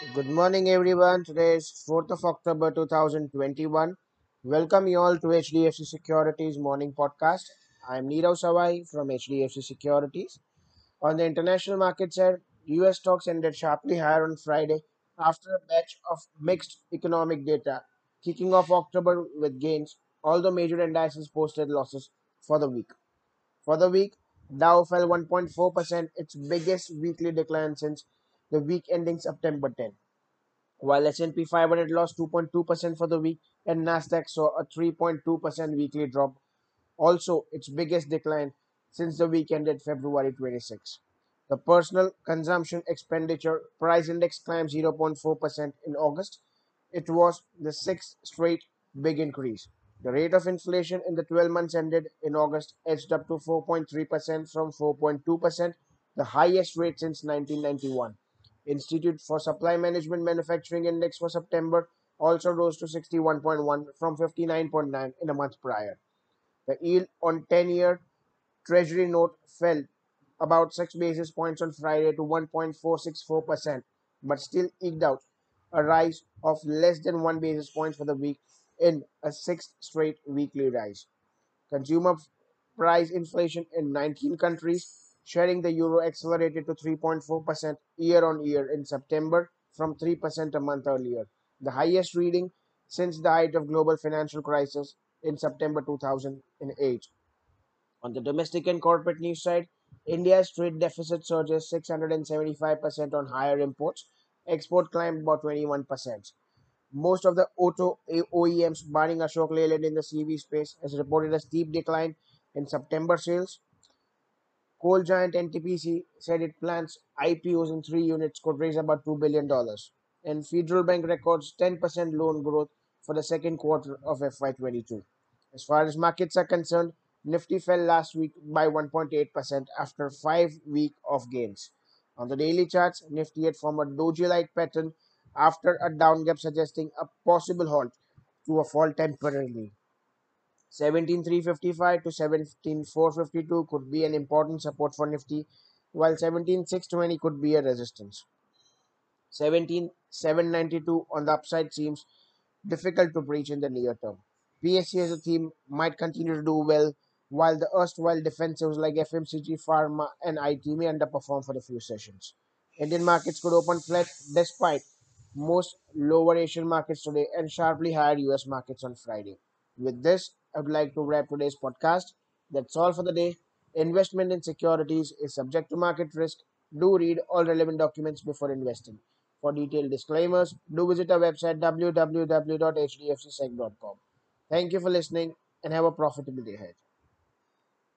Good morning, everyone. Today is 4th of October 2021. Welcome you all to HDFC Securities Morning Podcast. I'm Nirav Savai from HDFC Securities. On the international market side, US stocks ended sharply higher on Friday after a batch of mixed economic data, kicking off October with gains, although major indices posted losses for the week. For the week, Dow fell 1.4%, its biggest weekly decline since the week ending September 10 while S&P 500 lost 2.2% for the week and Nasdaq saw a 3.2% weekly drop, also its biggest decline since the week ended February 26. The personal consumption expenditure price index climbed 0.4% in August. It was the sixth straight big increase. The rate of inflation in the 12 months ended in August edged up to 4.3% from 4.2%, the highest rate since 1991. Institute for Supply Management Manufacturing Index for September also rose to 61.1 from 59.9 in a month prior. The yield on 10 year Treasury note fell about 6 basis points on Friday to 1.464%, but still eked out a rise of less than 1 basis point for the week in a sixth straight weekly rise. Consumer price inflation in 19 countries sharing the euro accelerated to 3.4% year on year in September from 3% a month earlier, the highest reading since the height of global financial crisis in September 2008. On the domestic and corporate news side, India's trade deficit surges 675% on higher imports. Export climbed about 21%. Most of the auto OEMs, barring Ashok Leyland in the CV space, has reported a steep decline in September sales Coal giant NTPC said it plans IPOs in three units could raise about $2 billion. And Federal Bank records 10% loan growth for the second quarter of FY22. As far as markets are concerned, Nifty fell last week by 1.8% after five week of gains. On the daily charts, Nifty had formed a doji-like pattern after a down gap suggesting a possible halt to a fall temporarily. 17355 to 17452 could be an important support for Nifty, while 17620 could be a resistance. 17792 on the upside seems difficult to breach in the near term. PSE as a theme might continue to do well, while the erstwhile defensives like FMCG, Pharma, and IT may underperform for a few sessions. Indian markets could open flat despite most lower Asian markets today and sharply higher US markets on Friday. With this, I would like to wrap today's podcast. That's all for the day. Investment in securities is subject to market risk. Do read all relevant documents before investing. For detailed disclaimers, do visit our website www.hdfcsec.com. Thank you for listening and have a profitable day ahead.